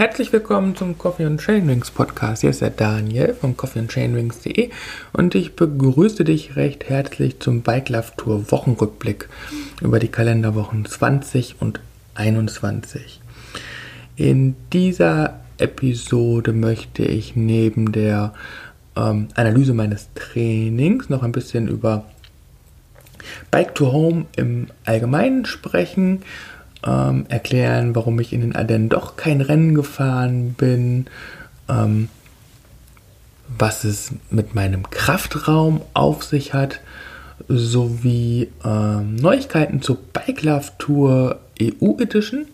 Herzlich willkommen zum Coffee and Chainrings Podcast. Hier ist der Daniel von coffeeandchainrings.de und ich begrüße dich recht herzlich zum Bike Love Tour Wochenrückblick über die Kalenderwochen 20 und 21. In dieser Episode möchte ich neben der ähm, Analyse meines Trainings noch ein bisschen über Bike to Home im Allgemeinen sprechen ähm, erklären, warum ich in den Ardennen doch kein Rennen gefahren bin, ähm, was es mit meinem Kraftraum auf sich hat, sowie ähm, Neuigkeiten zur Bike Love Tour EU Edition.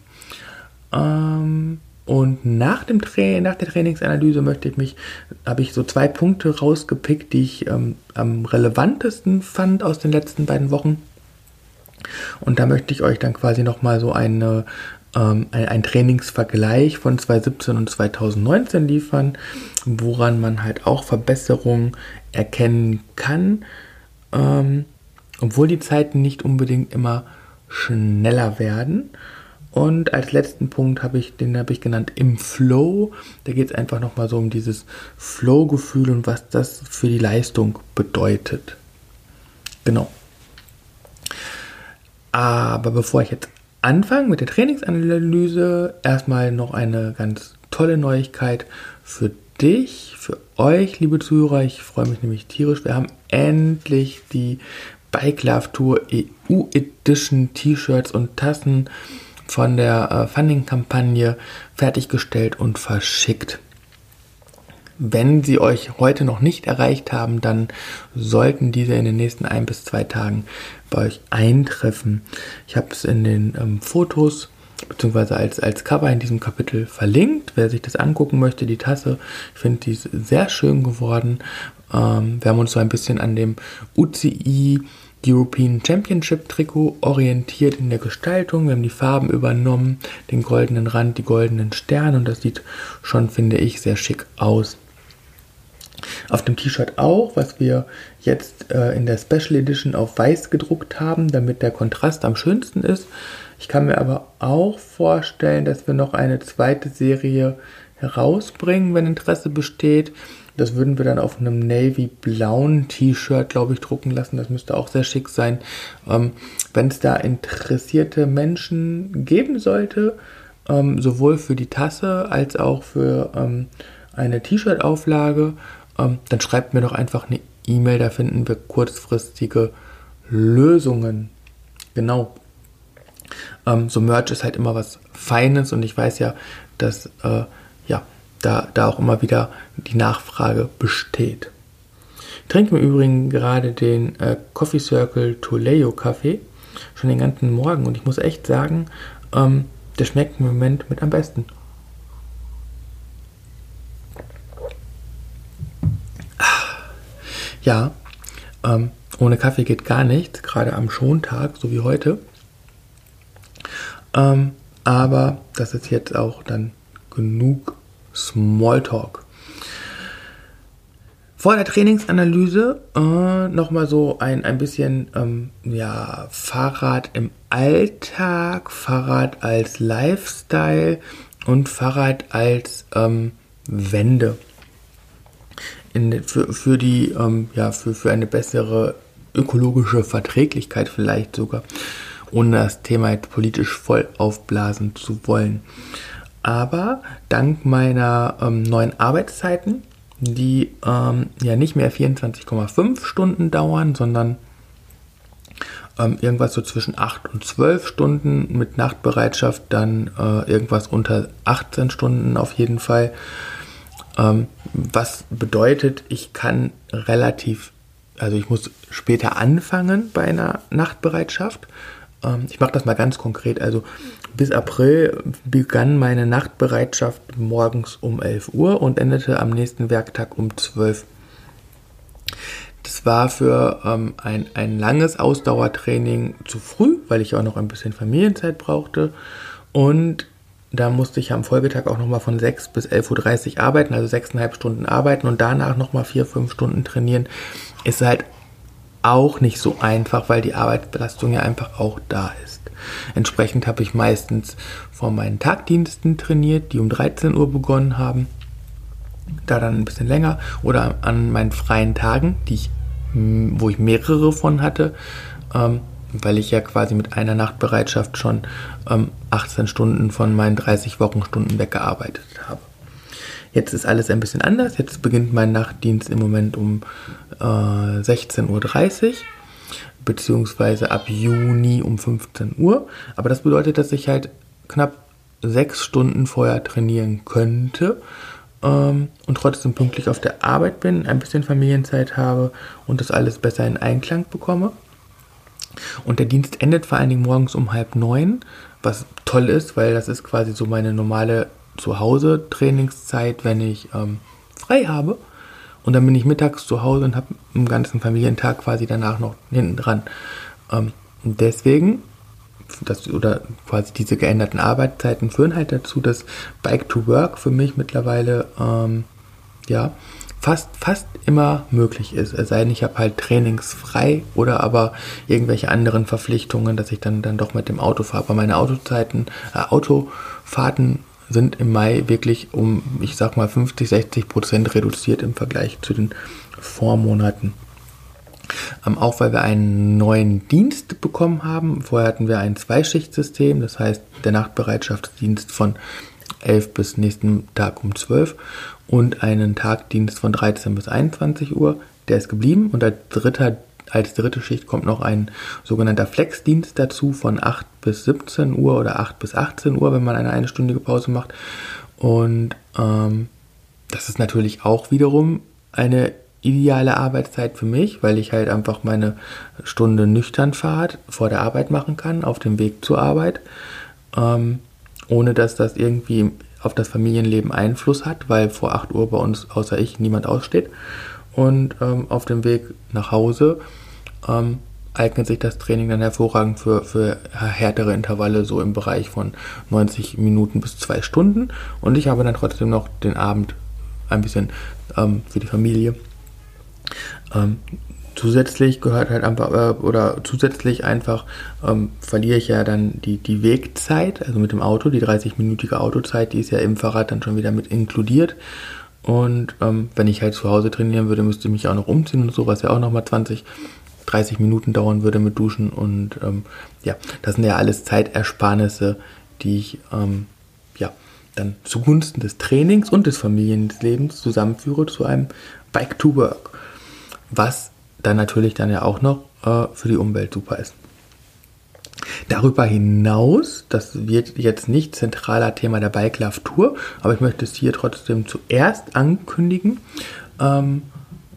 Ähm, und nach, dem Tra nach der Trainingsanalyse möchte ich mich, habe ich so zwei Punkte rausgepickt, die ich ähm, am relevantesten fand aus den letzten beiden Wochen. Und da möchte ich euch dann quasi nochmal so eine, ähm, ein, ein Trainingsvergleich von 2017 und 2019 liefern, woran man halt auch Verbesserungen erkennen kann, ähm, obwohl die Zeiten nicht unbedingt immer schneller werden. Und als letzten Punkt habe ich, den habe ich genannt im Flow. Da geht es einfach nochmal so um dieses Flow-Gefühl und was das für die Leistung bedeutet. Genau. Aber bevor ich jetzt anfange mit der Trainingsanalyse, erstmal noch eine ganz tolle Neuigkeit für dich, für euch, liebe Zuhörer. Ich freue mich nämlich tierisch. Wir haben endlich die Bike Love Tour EU Edition T-Shirts und Tassen von der äh, Funding-Kampagne fertiggestellt und verschickt. Wenn sie euch heute noch nicht erreicht haben, dann sollten diese in den nächsten ein bis zwei Tagen bei euch eintreffen. Ich habe es in den ähm, Fotos beziehungsweise als, als Cover in diesem Kapitel verlinkt. Wer sich das angucken möchte, die Tasse, ich finde die ist sehr schön geworden. Ähm, wir haben uns so ein bisschen an dem UCI European Championship Trikot orientiert in der Gestaltung. Wir haben die Farben übernommen, den goldenen Rand, die goldenen Sterne und das sieht schon, finde ich, sehr schick aus. Auf dem T-Shirt auch, was wir jetzt äh, in der Special Edition auf weiß gedruckt haben, damit der Kontrast am schönsten ist. Ich kann mir aber auch vorstellen, dass wir noch eine zweite Serie herausbringen, wenn Interesse besteht. Das würden wir dann auf einem navy-blauen T-Shirt, glaube ich, drucken lassen. Das müsste auch sehr schick sein. Ähm, wenn es da interessierte Menschen geben sollte, ähm, sowohl für die Tasse als auch für ähm, eine T-Shirt-Auflage, ähm, dann schreibt mir doch einfach eine E-Mail, da finden wir kurzfristige Lösungen. Genau. Ähm, so Merch ist halt immer was Feines und ich weiß ja, dass äh, ja, da, da auch immer wieder die Nachfrage besteht. Ich trinke im Übrigen gerade den äh, Coffee Circle Toledo Kaffee schon den ganzen Morgen und ich muss echt sagen, ähm, der schmeckt im Moment mit am besten. Ja, ähm, ohne Kaffee geht gar nichts, gerade am Schontag, so wie heute. Ähm, aber das ist jetzt auch dann genug Smalltalk. Vor der Trainingsanalyse äh, nochmal so ein, ein bisschen ähm, ja, Fahrrad im Alltag, Fahrrad als Lifestyle und Fahrrad als ähm, Wende in, für, für die, ähm, ja, für, für eine bessere ökologische Verträglichkeit vielleicht sogar, ohne das Thema jetzt politisch voll aufblasen zu wollen. Aber dank meiner ähm, neuen Arbeitszeiten, die ähm, ja nicht mehr 24,5 Stunden dauern, sondern ähm, irgendwas so zwischen 8 und 12 Stunden mit Nachtbereitschaft, dann äh, irgendwas unter 18 Stunden auf jeden Fall, was bedeutet, ich kann relativ, also ich muss später anfangen bei einer Nachtbereitschaft. Ähm, ich mache das mal ganz konkret. Also bis April begann meine Nachtbereitschaft morgens um 11 Uhr und endete am nächsten Werktag um 12 Uhr. Das war für ähm, ein, ein langes Ausdauertraining zu früh, weil ich auch noch ein bisschen Familienzeit brauchte. Und da musste ich am Folgetag auch nochmal von 6 bis 11.30 Uhr arbeiten, also 6,5 Stunden arbeiten und danach nochmal 4, 5 Stunden trainieren. Ist halt auch nicht so einfach, weil die Arbeitsbelastung ja einfach auch da ist. Entsprechend habe ich meistens vor meinen Tagdiensten trainiert, die um 13 Uhr begonnen haben. Da dann ein bisschen länger. Oder an meinen freien Tagen, die ich, wo ich mehrere von hatte, ähm, weil ich ja quasi mit einer Nachtbereitschaft schon ähm, 18 Stunden von meinen 30 Wochenstunden weggearbeitet habe. Jetzt ist alles ein bisschen anders. Jetzt beginnt mein Nachtdienst im Moment um äh, 16.30 Uhr, beziehungsweise ab Juni um 15 Uhr. Aber das bedeutet, dass ich halt knapp sechs Stunden vorher trainieren könnte ähm, und trotzdem pünktlich auf der Arbeit bin, ein bisschen Familienzeit habe und das alles besser in Einklang bekomme. Und der Dienst endet vor allen Dingen morgens um halb neun, was toll ist, weil das ist quasi so meine normale Zuhause-Trainingszeit, wenn ich ähm, frei habe. Und dann bin ich mittags zu Hause und habe einen ganzen Familientag quasi danach noch hinten dran. Ähm, deswegen, das, oder quasi diese geänderten Arbeitszeiten führen halt dazu, dass Bike to Work für mich mittlerweile, ähm, ja, fast, fast immer möglich ist. Es sei denn, ich habe halt trainingsfrei oder aber irgendwelche anderen Verpflichtungen, dass ich dann, dann doch mit dem Auto fahre. Aber meine Autozeiten, äh, Autofahrten sind im Mai wirklich um, ich sag mal, 50, 60 Prozent reduziert im Vergleich zu den Vormonaten. Ähm, auch weil wir einen neuen Dienst bekommen haben. Vorher hatten wir ein Zweischichtsystem, das heißt der Nachtbereitschaftsdienst von 11 bis nächsten Tag um 12 und einen Tagdienst von 13 bis 21 Uhr. Der ist geblieben und als dritter, als dritte Schicht kommt noch ein sogenannter Flexdienst dazu von 8 bis 17 Uhr oder 8 bis 18 Uhr, wenn man eine einstündige Pause macht. Und ähm, das ist natürlich auch wiederum eine ideale Arbeitszeit für mich, weil ich halt einfach meine Stunde nüchtern Fahrt vor der Arbeit machen kann, auf dem Weg zur Arbeit, ähm, ohne dass das irgendwie auf das Familienleben Einfluss hat, weil vor 8 Uhr bei uns außer ich niemand aussteht. Und ähm, auf dem Weg nach Hause ähm, eignet sich das Training dann hervorragend für, für härtere Intervalle, so im Bereich von 90 Minuten bis 2 Stunden. Und ich habe dann trotzdem noch den Abend ein bisschen ähm, für die Familie. Zusätzlich gehört halt einfach, äh, oder zusätzlich einfach ähm, verliere ich ja dann die, die Wegzeit, also mit dem Auto, die 30-minütige Autozeit, die ist ja im Fahrrad dann schon wieder mit inkludiert. Und ähm, wenn ich halt zu Hause trainieren würde, müsste ich mich auch noch umziehen und so, was ja auch nochmal 20, 30 Minuten dauern würde mit Duschen. Und ähm, ja, das sind ja alles Zeitersparnisse, die ich ähm, ja dann zugunsten des Trainings und des Familienlebens zusammenführe zu einem Bike to Work. Was dann natürlich dann ja auch noch äh, für die Umwelt super ist. Darüber hinaus, das wird jetzt nicht zentraler Thema der Bike Love Tour, aber ich möchte es hier trotzdem zuerst ankündigen, ähm,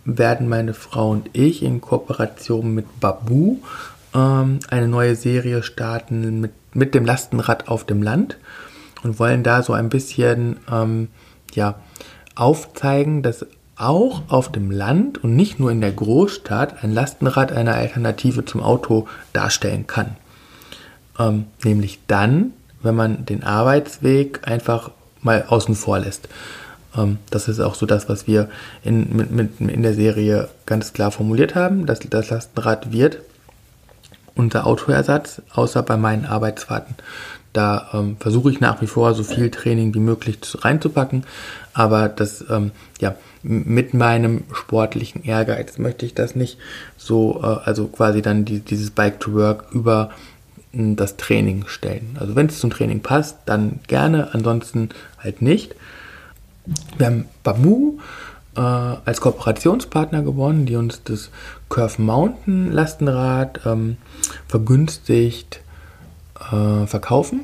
werden meine Frau und ich in Kooperation mit Babu ähm, eine neue Serie starten mit, mit dem Lastenrad auf dem Land und wollen da so ein bisschen ähm, ja, aufzeigen, dass auch auf dem Land und nicht nur in der Großstadt ein Lastenrad eine Alternative zum Auto darstellen kann. Ähm, nämlich dann, wenn man den Arbeitsweg einfach mal außen vor lässt. Ähm, das ist auch so das, was wir in, mit, mit, in der Serie ganz klar formuliert haben. dass das Lastenrad wird unser Autoersatz, außer bei meinen Arbeitsfahrten. Da ähm, versuche ich nach wie vor so viel Training wie möglich reinzupacken, aber das ähm, ja mit meinem sportlichen Ehrgeiz möchte ich das nicht so, äh, also quasi dann die, dieses Bike to Work über hm, das Training stellen. Also wenn es zum Training passt, dann gerne, ansonsten halt nicht. Wir haben Bamu äh, als Kooperationspartner gewonnen, die uns das Curve Mountain Lastenrad ähm, vergünstigt äh, verkaufen.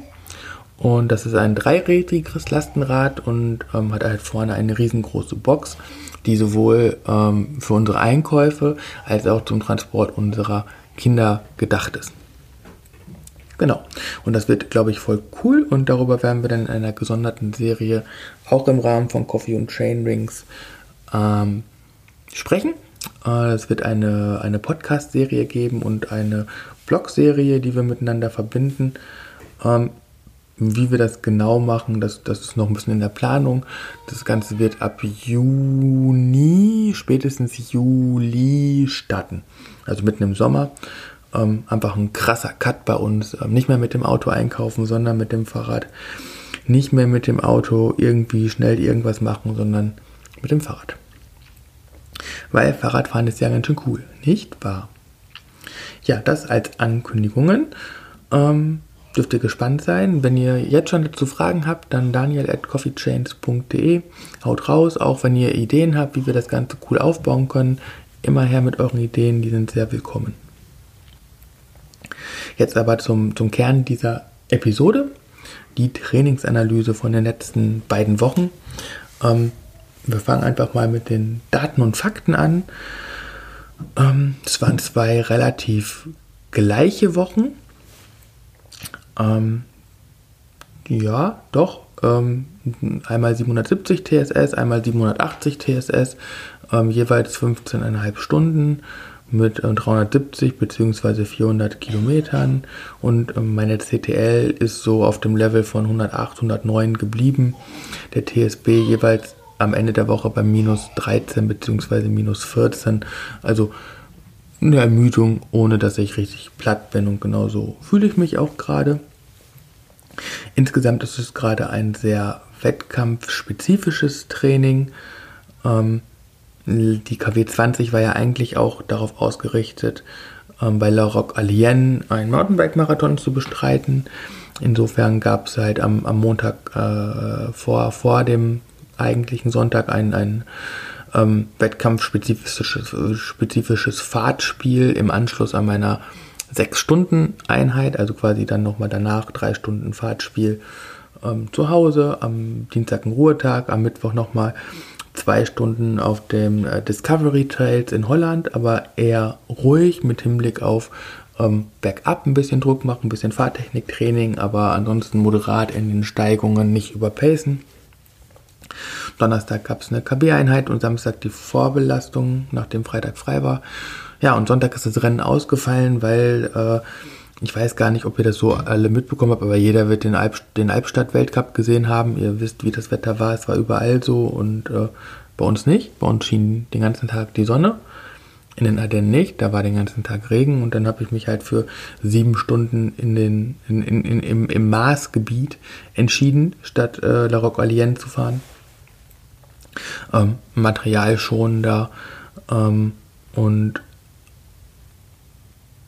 Und das ist ein dreirädriges Lastenrad und ähm, hat halt vorne eine riesengroße Box, die sowohl ähm, für unsere Einkäufe als auch zum Transport unserer Kinder gedacht ist. Genau. Und das wird, glaube ich, voll cool. Und darüber werden wir dann in einer gesonderten Serie auch im Rahmen von Coffee und Chainrings ähm, sprechen. Äh, es wird eine, eine Podcast-Serie geben und eine Blog-Serie, die wir miteinander verbinden. Ähm, wie wir das genau machen, das, das ist noch ein bisschen in der Planung. Das Ganze wird ab Juni, spätestens Juli starten. Also mitten im Sommer. Ähm, einfach ein krasser Cut bei uns. Ähm, nicht mehr mit dem Auto einkaufen, sondern mit dem Fahrrad. Nicht mehr mit dem Auto irgendwie schnell irgendwas machen, sondern mit dem Fahrrad. Weil Fahrradfahren ist ja ganz schön cool, nicht wahr? Ja, das als Ankündigungen. Ähm, dürft ihr gespannt sein. Wenn ihr jetzt schon dazu Fragen habt, dann daniel at coffeechains.de. Haut raus, auch wenn ihr Ideen habt, wie wir das Ganze cool aufbauen können. Immer her mit euren Ideen, die sind sehr willkommen. Jetzt aber zum, zum Kern dieser Episode, die Trainingsanalyse von den letzten beiden Wochen. Ähm, wir fangen einfach mal mit den Daten und Fakten an. Ähm, es waren zwei relativ gleiche Wochen. Ähm, ja, doch. Ähm, einmal 770 TSS, einmal 780 TSS, ähm, jeweils 15,5 Stunden mit äh, 370 bzw. 400 Kilometern und äh, meine CTL ist so auf dem Level von 108, 109 geblieben. Der TSB jeweils am Ende der Woche bei minus 13 bzw. minus 14. Also eine Ermüdung, ohne dass ich richtig platt bin und genauso fühle ich mich auch gerade. Insgesamt ist es gerade ein sehr wettkampfspezifisches Training. Ähm, die KW 20 war ja eigentlich auch darauf ausgerichtet, ähm, bei La Roque Alien einen Mountainbike-Marathon zu bestreiten. Insofern gab es halt am, am Montag äh, vor, vor dem eigentlichen Sonntag ein, ein ähm, wettkampfspezifisches spezifisches Fahrtspiel im Anschluss an meiner 6-Stunden-Einheit, also quasi dann nochmal danach 3 Stunden Fahrtspiel ähm, zu Hause, am Dienstag ein Ruhetag, am Mittwoch nochmal zwei Stunden auf dem äh, Discovery Trails in Holland, aber eher ruhig mit Hinblick auf ähm, Backup ein bisschen Druck machen, ein bisschen Fahrtechniktraining, aber ansonsten moderat in den Steigungen nicht überpacen. Donnerstag gab es eine KB-Einheit und Samstag die Vorbelastung, nachdem Freitag frei war. Ja, und Sonntag ist das Rennen ausgefallen, weil äh, ich weiß gar nicht, ob ihr das so alle mitbekommen habt, aber jeder wird den, Alp, den Albstadt-Weltcup gesehen haben. Ihr wisst, wie das Wetter war. Es war überall so und äh, bei uns nicht. Bei uns schien den ganzen Tag die Sonne. In den Ardennen nicht, da war den ganzen Tag Regen und dann habe ich mich halt für sieben Stunden in den, in, in, in, im, im Marsgebiet entschieden, statt äh, La Roque Alien zu fahren. Ähm, materialschonender ähm, und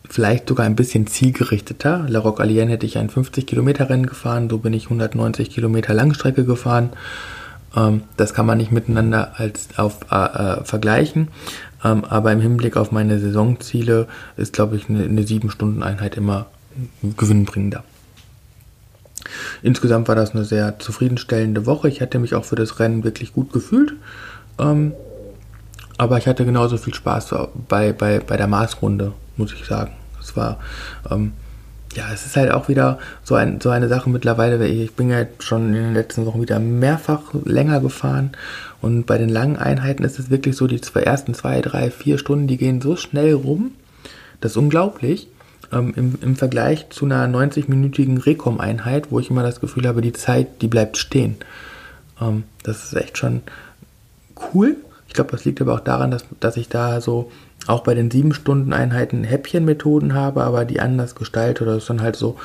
vielleicht sogar ein bisschen zielgerichteter. La Roque Alien hätte ich ein 50 Kilometer Rennen gefahren, so bin ich 190 Kilometer Langstrecke gefahren. Ähm, das kann man nicht miteinander als auf äh, äh, vergleichen. Ähm, aber im Hinblick auf meine Saisonziele ist, glaube ich, eine, eine 7-Stunden-Einheit immer gewinnbringender. Insgesamt war das eine sehr zufriedenstellende Woche. Ich hatte mich auch für das Rennen wirklich gut gefühlt. Ähm, aber ich hatte genauso viel Spaß bei, bei, bei der Maßrunde, muss ich sagen. Es war, ähm, ja, es ist halt auch wieder so, ein, so eine Sache mittlerweile. Ich bin ja schon in den letzten Wochen wieder mehrfach länger gefahren. Und bei den langen Einheiten ist es wirklich so, die zwei, ersten zwei, drei, vier Stunden, die gehen so schnell rum. Das ist unglaublich. Ähm, im, Im Vergleich zu einer 90-minütigen Rekom-Einheit, wo ich immer das Gefühl habe, die Zeit, die bleibt stehen. Ähm, das ist echt schon cool. Ich glaube, das liegt aber auch daran, dass, dass ich da so auch bei den 7-Stunden-Einheiten Häppchenmethoden habe, aber die anders gestalte. Oder ist dann halt so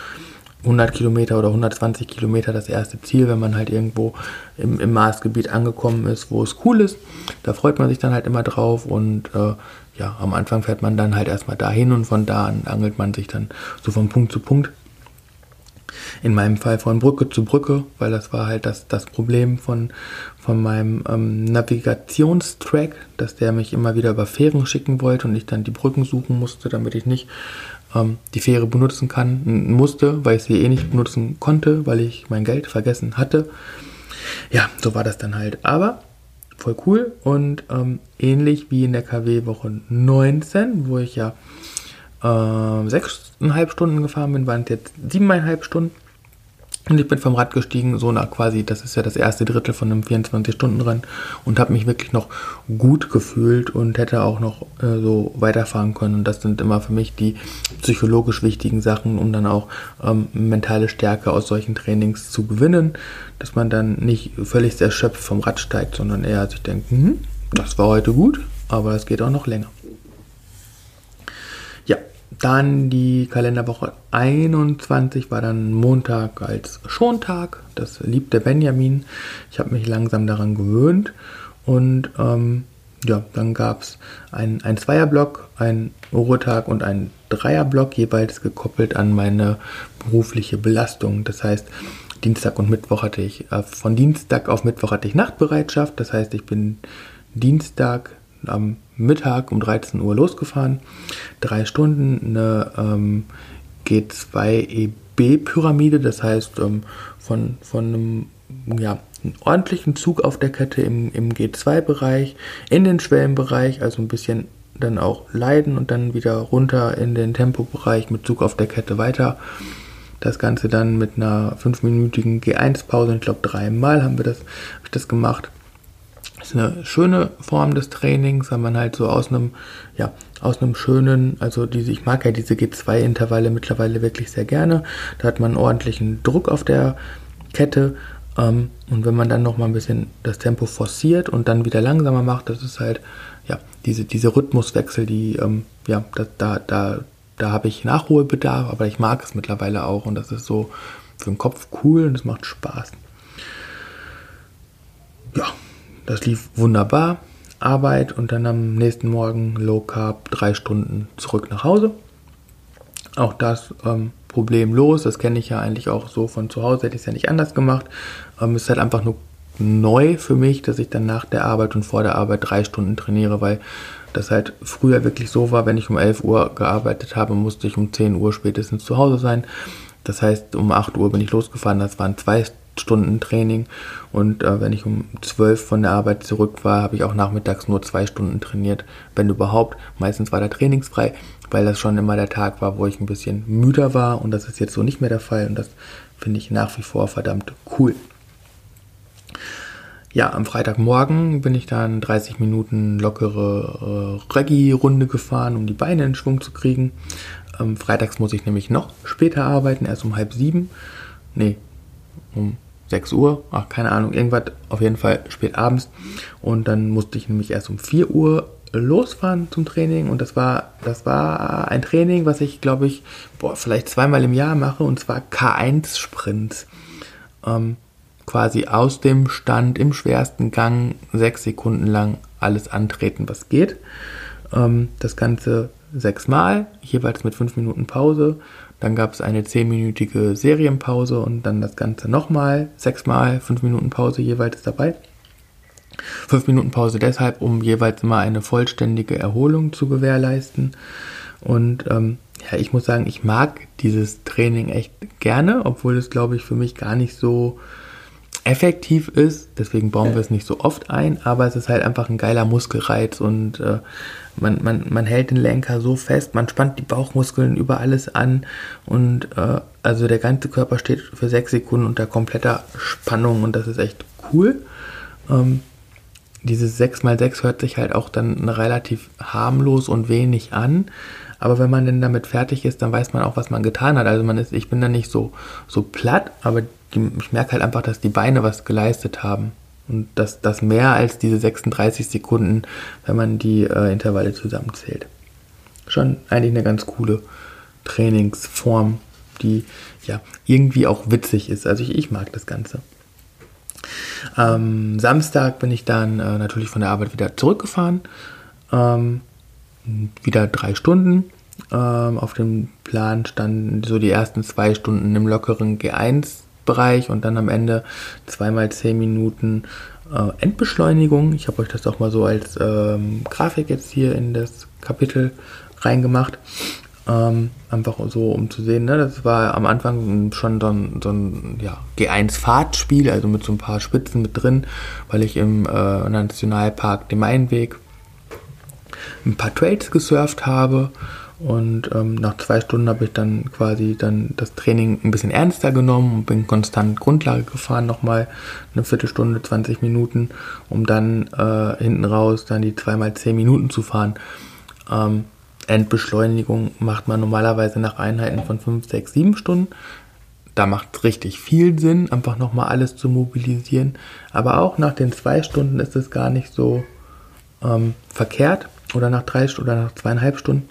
100 Kilometer oder 120 Kilometer das erste Ziel, wenn man halt irgendwo im, im Marsgebiet angekommen ist, wo es cool ist. Da freut man sich dann halt immer drauf und äh, ja, am Anfang fährt man dann halt erstmal dahin und von da an angelt man sich dann so von Punkt zu Punkt in meinem Fall von Brücke zu Brücke, weil das war halt das, das Problem von, von meinem ähm, Navigationstrack, dass der mich immer wieder über Fähren schicken wollte und ich dann die Brücken suchen musste, damit ich nicht ähm, die Fähre benutzen kann, musste, weil ich sie eh nicht benutzen konnte, weil ich mein Geld vergessen hatte. Ja, so war das dann halt. Aber voll cool und ähm, ähnlich wie in der KW Woche 19, wo ich ja äh, sechseinhalb Stunden gefahren bin, waren es jetzt siebeneinhalb Stunden. Und ich bin vom Rad gestiegen, so nach quasi, das ist ja das erste Drittel von einem 24-Stunden-Rennen und habe mich wirklich noch gut gefühlt und hätte auch noch äh, so weiterfahren können. Und das sind immer für mich die psychologisch wichtigen Sachen, um dann auch ähm, mentale Stärke aus solchen Trainings zu gewinnen, dass man dann nicht völlig erschöpft vom Rad steigt, sondern eher sich denkt, hm, das war heute gut, aber es geht auch noch länger. Dann die Kalenderwoche 21 war dann Montag als Schontag. Das liebt der Benjamin. Ich habe mich langsam daran gewöhnt. Und ähm, ja, dann gab es ein, ein Zweierblock, ein Ruhetag und ein Dreierblock, jeweils gekoppelt an meine berufliche Belastung. Das heißt, Dienstag und Mittwoch hatte ich, äh, von Dienstag auf Mittwoch hatte ich Nachtbereitschaft. Das heißt, ich bin Dienstag am Mittag um 13 Uhr losgefahren. Drei Stunden eine ähm, G2EB-Pyramide, das heißt ähm, von, von einem, ja, einen ordentlichen Zug auf der Kette im, im G2-Bereich, in den Schwellenbereich, also ein bisschen dann auch leiden und dann wieder runter in den Tempobereich mit Zug auf der Kette weiter. Das Ganze dann mit einer fünfminütigen G1-Pause, ich glaube dreimal haben wir das, habe ich das gemacht. Eine schöne Form des Trainings, weil man halt so aus einem, ja, aus einem schönen, also diese, ich mag ja diese G2-Intervalle mittlerweile wirklich sehr gerne. Da hat man ordentlichen Druck auf der Kette. Ähm, und wenn man dann noch mal ein bisschen das Tempo forciert und dann wieder langsamer macht, das ist halt, ja, diese, diese Rhythmuswechsel, die, ähm, ja, da, da, da, da habe ich Nachholbedarf, aber ich mag es mittlerweile auch und das ist so für den Kopf cool und es macht Spaß. Ja, das lief wunderbar. Arbeit und dann am nächsten Morgen Low Carb drei Stunden zurück nach Hause. Auch das ähm, problemlos. Das kenne ich ja eigentlich auch so von zu Hause. Hätte ich es ja nicht anders gemacht. Ähm, ist halt einfach nur neu für mich, dass ich dann nach der Arbeit und vor der Arbeit drei Stunden trainiere, weil das halt früher wirklich so war, wenn ich um 11 Uhr gearbeitet habe, musste ich um 10 Uhr spätestens zu Hause sein. Das heißt, um 8 Uhr bin ich losgefahren, das waren zwei Stunden Training. Und äh, wenn ich um 12 von der Arbeit zurück war, habe ich auch nachmittags nur zwei Stunden trainiert, wenn überhaupt. Meistens war da trainingsfrei, weil das schon immer der Tag war, wo ich ein bisschen müder war. Und das ist jetzt so nicht mehr der Fall. Und das finde ich nach wie vor verdammt cool. Ja, am Freitagmorgen bin ich dann 30 Minuten lockere äh, Reggae-Runde gefahren, um die Beine in Schwung zu kriegen. Ähm, freitags muss ich nämlich noch später arbeiten, erst um halb sieben. Nee, um 6 Uhr, ach keine Ahnung, irgendwas, auf jeden Fall spät abends. Und dann musste ich nämlich erst um 4 Uhr losfahren zum Training und das war, das war ein Training, was ich glaube ich, boah, vielleicht zweimal im Jahr mache und zwar K1-Sprints. Ähm, quasi aus dem Stand im schwersten Gang sechs Sekunden lang alles antreten, was geht. Ähm, das Ganze sechsmal, jeweils mit fünf Minuten Pause. Dann gab es eine zehnminütige Serienpause und dann das Ganze nochmal, sechsmal, fünf Minuten Pause jeweils dabei. Fünf Minuten Pause deshalb, um jeweils immer eine vollständige Erholung zu gewährleisten. Und ähm, ja, ich muss sagen, ich mag dieses Training echt gerne, obwohl es, glaube ich, für mich gar nicht so effektiv ist. Deswegen bauen wir es nicht so oft ein, aber es ist halt einfach ein geiler Muskelreiz und äh, man, man, man hält den Lenker so fest, man spannt die Bauchmuskeln über alles an und äh, also der ganze Körper steht für sechs Sekunden unter kompletter Spannung und das ist echt cool. Ähm, dieses 6x6 hört sich halt auch dann relativ harmlos und wenig an. Aber wenn man denn damit fertig ist, dann weiß man auch, was man getan hat. Also man ist, ich bin da nicht so, so platt, aber ich merke halt einfach, dass die Beine was geleistet haben. Und das, das mehr als diese 36 Sekunden, wenn man die äh, Intervalle zusammenzählt. Schon eigentlich eine ganz coole Trainingsform, die ja irgendwie auch witzig ist. Also ich, ich mag das Ganze. Am Samstag bin ich dann äh, natürlich von der Arbeit wieder zurückgefahren. Ähm, wieder drei Stunden. Ähm, auf dem Plan standen so die ersten zwei Stunden im lockeren G1 Bereich und dann am Ende zweimal zehn Minuten äh, Endbeschleunigung. Ich habe euch das auch mal so als ähm, Grafik jetzt hier in das Kapitel reingemacht. Ähm, einfach so, um zu sehen, ne? das war am Anfang schon so ein, so ein ja, G1-Fahrtspiel, also mit so ein paar Spitzen mit drin, weil ich im äh, Nationalpark dem Mainweg ein paar Trails gesurft habe Und ähm, nach zwei Stunden habe ich dann quasi dann das Training ein bisschen ernster genommen und bin konstant Grundlage gefahren, nochmal eine Viertelstunde, 20 Minuten, um dann äh, hinten raus dann die zweimal 10 Minuten zu fahren. Ähm, Endbeschleunigung macht man normalerweise nach Einheiten von 5, 6, 7 Stunden. Da macht es richtig viel Sinn, einfach nochmal alles zu mobilisieren. Aber auch nach den zwei Stunden ist es gar nicht so ähm, verkehrt. Oder nach drei oder nach zweieinhalb Stunden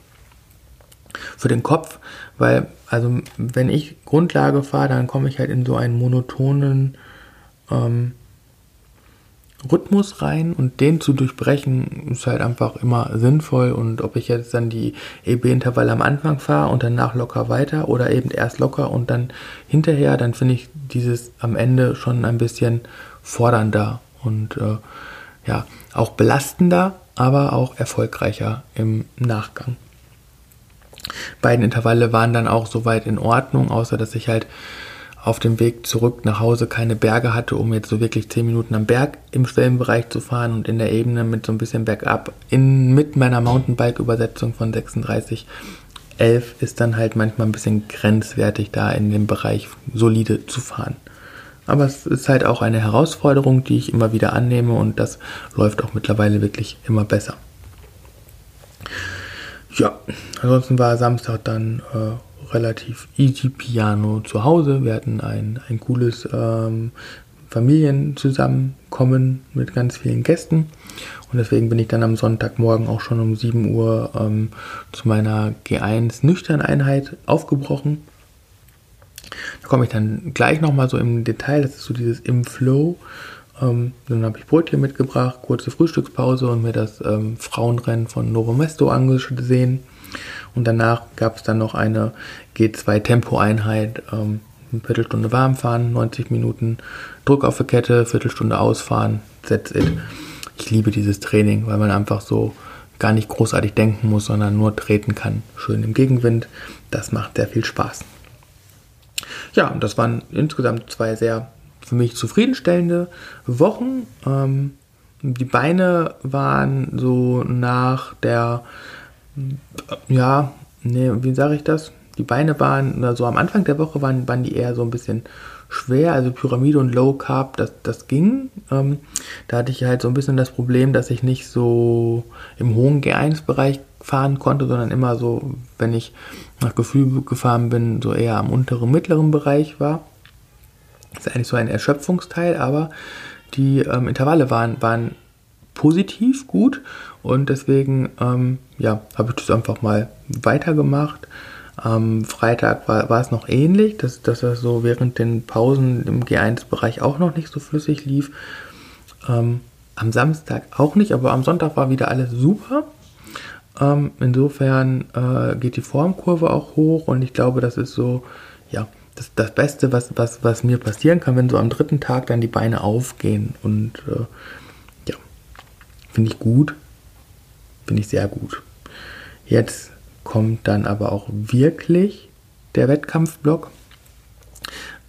für den Kopf, weil, also wenn ich Grundlage fahre, dann komme ich halt in so einen monotonen ähm, Rhythmus rein und den zu durchbrechen ist halt einfach immer sinnvoll und ob ich jetzt dann die EB-Intervalle am Anfang fahre und danach locker weiter oder eben erst locker und dann hinterher, dann finde ich dieses am Ende schon ein bisschen fordernder und äh, ja, auch belastender, aber auch erfolgreicher im Nachgang. Beiden Intervalle waren dann auch soweit in Ordnung, außer dass ich halt auf dem Weg zurück nach Hause keine Berge hatte, um jetzt so wirklich 10 Minuten am Berg im Schwellenbereich zu fahren und in der Ebene mit so ein bisschen Bergab in, mit meiner Mountainbike-Übersetzung von 36 11 ist dann halt manchmal ein bisschen grenzwertig, da in dem Bereich solide zu fahren. Aber es ist halt auch eine Herausforderung, die ich immer wieder annehme und das läuft auch mittlerweile wirklich immer besser. Ja, ansonsten war Samstag dann äh, relativ easy Piano zu Hause. Wir hatten ein, ein cooles ähm, Familienzusammenkommen mit ganz vielen Gästen. Und deswegen bin ich dann am Sonntagmorgen auch schon um 7 Uhr ähm, zu meiner G1 Nüchtern-Einheit aufgebrochen. Da komme ich dann gleich nochmal so im Detail. Das ist so dieses im Flow. Ähm, dann habe ich Brötchen mitgebracht, kurze Frühstückspause und mir das ähm, Frauenrennen von Novo Mesto angesehen. Und danach gab es dann noch eine G2-Tempo-Einheit, ähm, eine Viertelstunde warm fahren, 90 Minuten Druck auf der Kette, Viertelstunde ausfahren, that's it. Ich liebe dieses Training, weil man einfach so gar nicht großartig denken muss, sondern nur treten kann. Schön im Gegenwind. Das macht sehr viel Spaß. Ja, und das waren insgesamt zwei sehr für mich zufriedenstellende Wochen. Ähm, die Beine waren so nach der, ja, nee, wie sage ich das? Die Beine waren, also am Anfang der Woche waren, waren die eher so ein bisschen schwer, also Pyramide und Low Carb, das, das ging. Ähm, da hatte ich halt so ein bisschen das Problem, dass ich nicht so im hohen G1-Bereich fahren konnte, sondern immer so, wenn ich nach Gefühl gefahren bin, so eher am unteren, mittleren Bereich war. Ist eigentlich so ein Erschöpfungsteil, aber die ähm, Intervalle waren, waren positiv gut und deswegen ähm, ja, habe ich das einfach mal weitergemacht. Am Freitag war, war es noch ähnlich, dass, dass das so während den Pausen im G1-Bereich auch noch nicht so flüssig lief. Ähm, am Samstag auch nicht, aber am Sonntag war wieder alles super. Ähm, insofern äh, geht die Formkurve auch hoch und ich glaube, das ist so, ja, das, das Beste, was, was, was mir passieren kann, wenn so am dritten Tag dann die Beine aufgehen. Und äh, ja, finde ich gut. Finde ich sehr gut. Jetzt kommt dann aber auch wirklich der Wettkampfblock.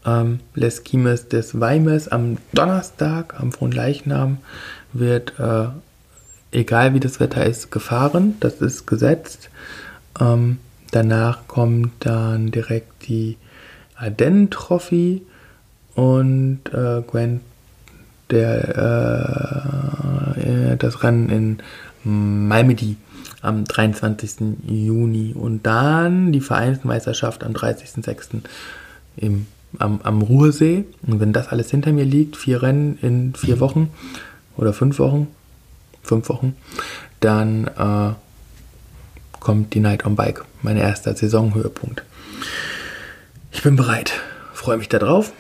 Ähm, Les Kimes des Weimes am Donnerstag, am Fronleichnam, wird, äh, egal wie das Wetter ist, gefahren. Das ist gesetzt. Ähm, danach kommt dann direkt die Ardennen Trophy und äh, Gwen der, äh, das Rennen in Malmedy am 23. Juni und dann die Vereinsmeisterschaft am 30.06. Im, am, am Ruhrsee. Und wenn das alles hinter mir liegt, vier Rennen in vier Wochen oder fünf Wochen, fünf Wochen, dann äh, kommt die Night on Bike, mein erster Saisonhöhepunkt. Ich bin bereit, freue mich darauf.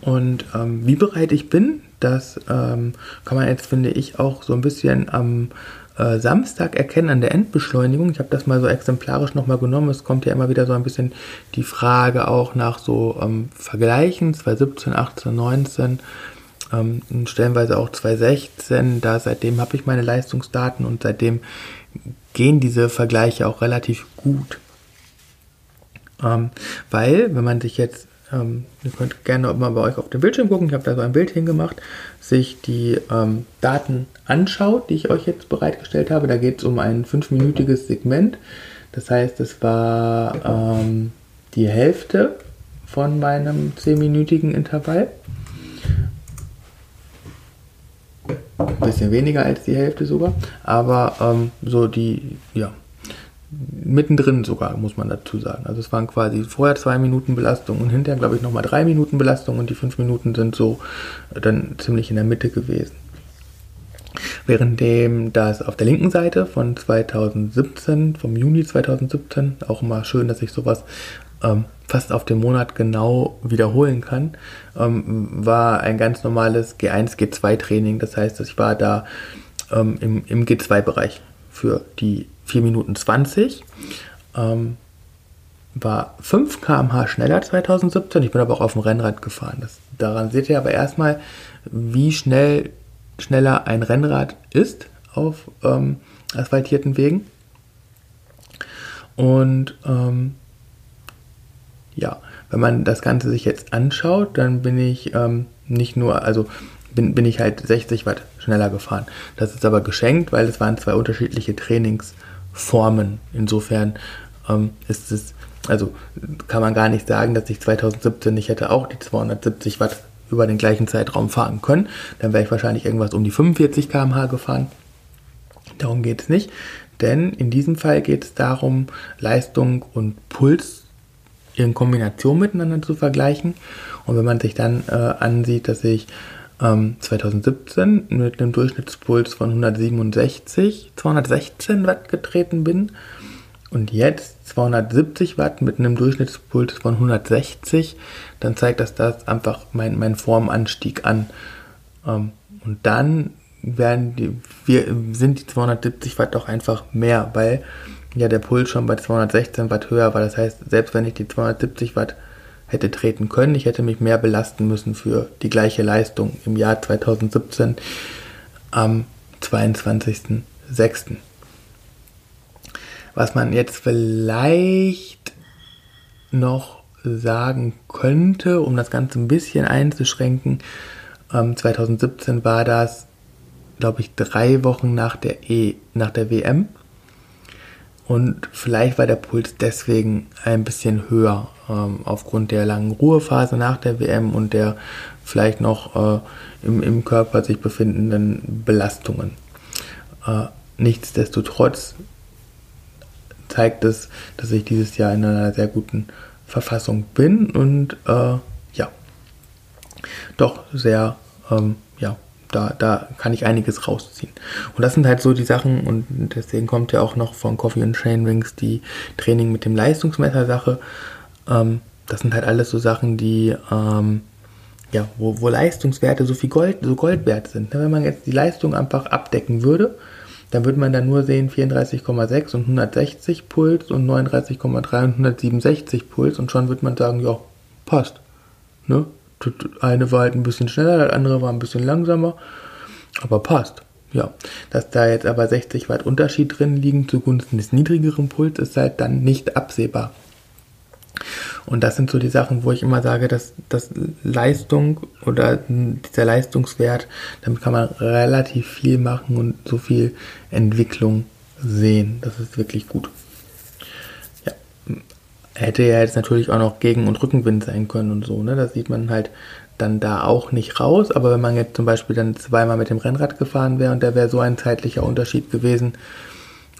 Und ähm, wie bereit ich bin, das ähm, kann man jetzt, finde ich, auch so ein bisschen am äh, Samstag erkennen an der Endbeschleunigung. Ich habe das mal so exemplarisch nochmal genommen. Es kommt ja immer wieder so ein bisschen die Frage auch nach so ähm, Vergleichen, 2017, 18, 19, ähm, stellenweise auch 2016. Da seitdem habe ich meine Leistungsdaten und seitdem gehen diese Vergleiche auch relativ gut. Ähm, weil, wenn man sich jetzt ähm, ihr könnt gerne mal bei euch auf dem Bildschirm gucken, ich habe da so ein Bild hingemacht, sich die ähm, Daten anschaut, die ich euch jetzt bereitgestellt habe. Da geht es um ein fünfminütiges Segment. Das heißt, es war ähm, die Hälfte von meinem zehnminütigen Intervall. Ein bisschen weniger als die Hälfte sogar, aber ähm, so die, ja, mittendrin sogar, muss man dazu sagen. Also es waren quasi vorher zwei Minuten Belastung und hinterher, glaube ich, nochmal drei Minuten Belastung und die fünf Minuten sind so dann ziemlich in der Mitte gewesen. Währenddem das auf der linken Seite von 2017, vom Juni 2017, auch immer schön, dass ich sowas ähm, fast auf den Monat genau wiederholen kann, ähm, war ein ganz normales G1, G2 Training. Das heißt, ich war da ähm, im, im G2-Bereich für die 4 Minuten 20. Ähm, war 5 km/h schneller 2017. Ich bin aber auch auf dem Rennrad gefahren. Das, daran seht ihr aber erstmal, wie schnell schneller ein Rennrad ist auf ähm, asphaltierten Wegen. Und ähm, ja, wenn man das Ganze sich jetzt anschaut, dann bin ich ähm, nicht nur, also bin, bin ich halt 60 Watt schneller gefahren. Das ist aber geschenkt, weil es waren zwei unterschiedliche Trainingsformen. Insofern ähm, ist es, also kann man gar nicht sagen, dass ich 2017 nicht hätte auch die 270 Watt über den gleichen Zeitraum fahren können. Dann wäre ich wahrscheinlich irgendwas um die 45 km/h gefahren. Darum geht es nicht. Denn in diesem Fall geht es darum, Leistung und Puls in Kombination miteinander zu vergleichen. Und wenn man sich dann äh, ansieht, dass ich ähm, 2017 mit einem Durchschnittspuls von 167, 216 Watt getreten bin und jetzt 270 Watt mit einem Durchschnittspuls von 160, dann zeigt das das einfach mein, mein Formanstieg an. Ähm, und dann werden die, wir, sind die 270 Watt doch einfach mehr, weil ja der Puls schon bei 216 Watt höher war. Das heißt, selbst wenn ich die 270 Watt hätte treten können, ich hätte mich mehr belasten müssen für die gleiche Leistung im Jahr 2017 am 22.06. Was man jetzt vielleicht noch sagen könnte, um das Ganze ein bisschen einzuschränken, ähm, 2017 war das, glaube ich, drei Wochen nach der E, nach der WM. Und vielleicht war der Puls deswegen ein bisschen höher, ähm, aufgrund der langen Ruhephase nach der WM und der vielleicht noch äh, im, im Körper sich befindenden Belastungen. Äh, nichtsdestotrotz zeigt es, dass ich dieses Jahr in einer sehr guten Verfassung bin und äh, ja, doch sehr ähm, ja, da, da kann ich einiges rausziehen. Und das sind halt so die Sachen, und deswegen kommt ja auch noch von Coffee and Chain Wings die Training mit dem Leistungsmesser-Sache. Ähm, das sind halt alles so Sachen, die, ähm, ja, wo, wo Leistungswerte so viel Gold, so Gold wert sind. Wenn man jetzt die Leistung einfach abdecken würde, dann würde man dann nur sehen 34,6 und 160 Puls und 39,3 und 167 Puls und schon würde man sagen, ja, passt. Ne? Das eine war halt ein bisschen schneller, das andere war ein bisschen langsamer, aber passt. Ja, dass da jetzt aber 60 Watt Unterschied drin liegen zugunsten des niedrigeren Puls ist halt dann nicht absehbar. Und das sind so die Sachen, wo ich immer sage, dass, dass Leistung oder dieser Leistungswert, damit kann man relativ viel machen und so viel Entwicklung sehen. Das ist wirklich gut hätte ja jetzt natürlich auch noch Gegen- und Rückenwind sein können und so, ne? Das sieht man halt dann da auch nicht raus. Aber wenn man jetzt zum Beispiel dann zweimal mit dem Rennrad gefahren wäre und da wäre so ein zeitlicher Unterschied gewesen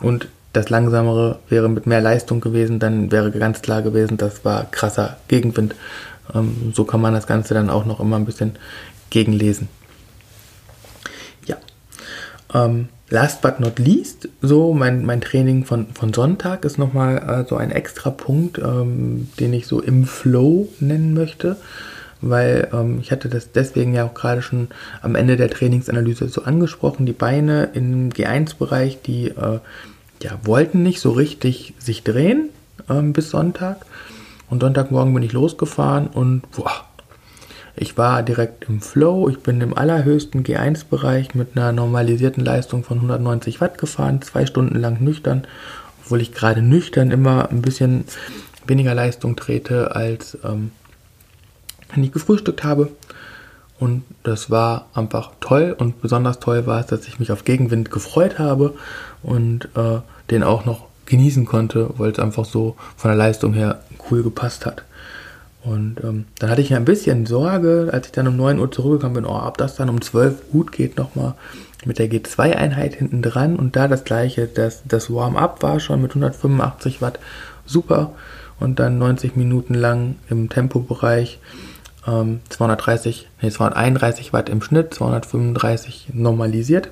und das Langsamere wäre mit mehr Leistung gewesen, dann wäre ganz klar gewesen, das war krasser Gegenwind. Ähm, so kann man das Ganze dann auch noch immer ein bisschen gegenlesen. Ja. Ähm, Last but not least, so mein, mein Training von, von Sonntag ist nochmal äh, so ein extra Punkt, ähm, den ich so im Flow nennen möchte, weil ähm, ich hatte das deswegen ja auch gerade schon am Ende der Trainingsanalyse so angesprochen, die Beine im G1-Bereich, die äh, ja, wollten nicht so richtig sich drehen ähm, bis Sonntag. Und Sonntagmorgen bin ich losgefahren und boah, ich war direkt im Flow, ich bin im allerhöchsten G1-Bereich mit einer normalisierten Leistung von 190 Watt gefahren, zwei Stunden lang nüchtern, obwohl ich gerade nüchtern immer ein bisschen weniger Leistung trete als ähm, nicht gefrühstückt habe. Und das war einfach toll. Und besonders toll war es, dass ich mich auf Gegenwind gefreut habe und äh, den auch noch genießen konnte, weil es einfach so von der Leistung her cool gepasst hat. Und ähm, dann hatte ich ein bisschen Sorge, als ich dann um 9 Uhr zurückgekommen bin, oh, ob das dann um 12 gut geht nochmal mit der G2-Einheit hinten dran. Und da das gleiche, das, das Warm-up war schon mit 185 Watt super. Und dann 90 Minuten lang im Tempobereich ähm, 230, nee, 231 Watt im Schnitt, 235 normalisiert.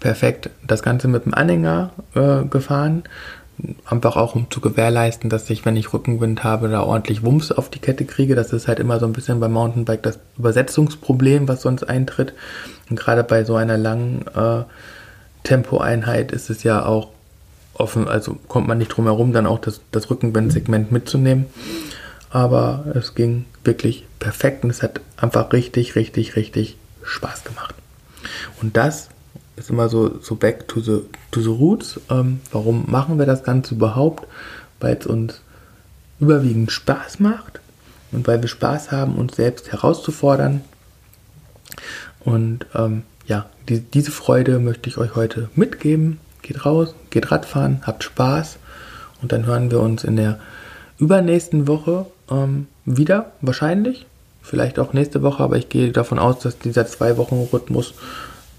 Perfekt. Das Ganze mit dem Anhänger äh, gefahren einfach auch um zu gewährleisten, dass ich, wenn ich Rückenwind habe, da ordentlich Wumms auf die Kette kriege. Das ist halt immer so ein bisschen beim Mountainbike das Übersetzungsproblem, was sonst eintritt. Und gerade bei so einer langen äh, Tempoeinheit ist es ja auch offen, also kommt man nicht drum herum, dann auch das, das Rückenwindsegment mitzunehmen. Aber es ging wirklich perfekt und es hat einfach richtig, richtig, richtig Spaß gemacht. Und das ist immer so, so back to the, to the roots. Ähm, warum machen wir das Ganze überhaupt? Weil es uns überwiegend Spaß macht und weil wir Spaß haben, uns selbst herauszufordern. Und ähm, ja, die, diese Freude möchte ich euch heute mitgeben. Geht raus, geht Radfahren, habt Spaß und dann hören wir uns in der übernächsten Woche ähm, wieder, wahrscheinlich. Vielleicht auch nächste Woche, aber ich gehe davon aus, dass dieser zwei Wochen Rhythmus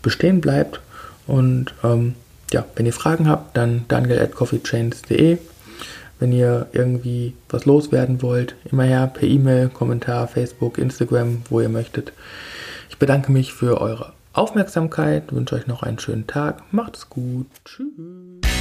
bestehen bleibt. Und ähm, ja, wenn ihr Fragen habt, dann daniel at coffeechains.de. Wenn ihr irgendwie was loswerden wollt, immer her per E-Mail, Kommentar, Facebook, Instagram, wo ihr möchtet. Ich bedanke mich für eure Aufmerksamkeit, wünsche euch noch einen schönen Tag, macht es gut, tschüss.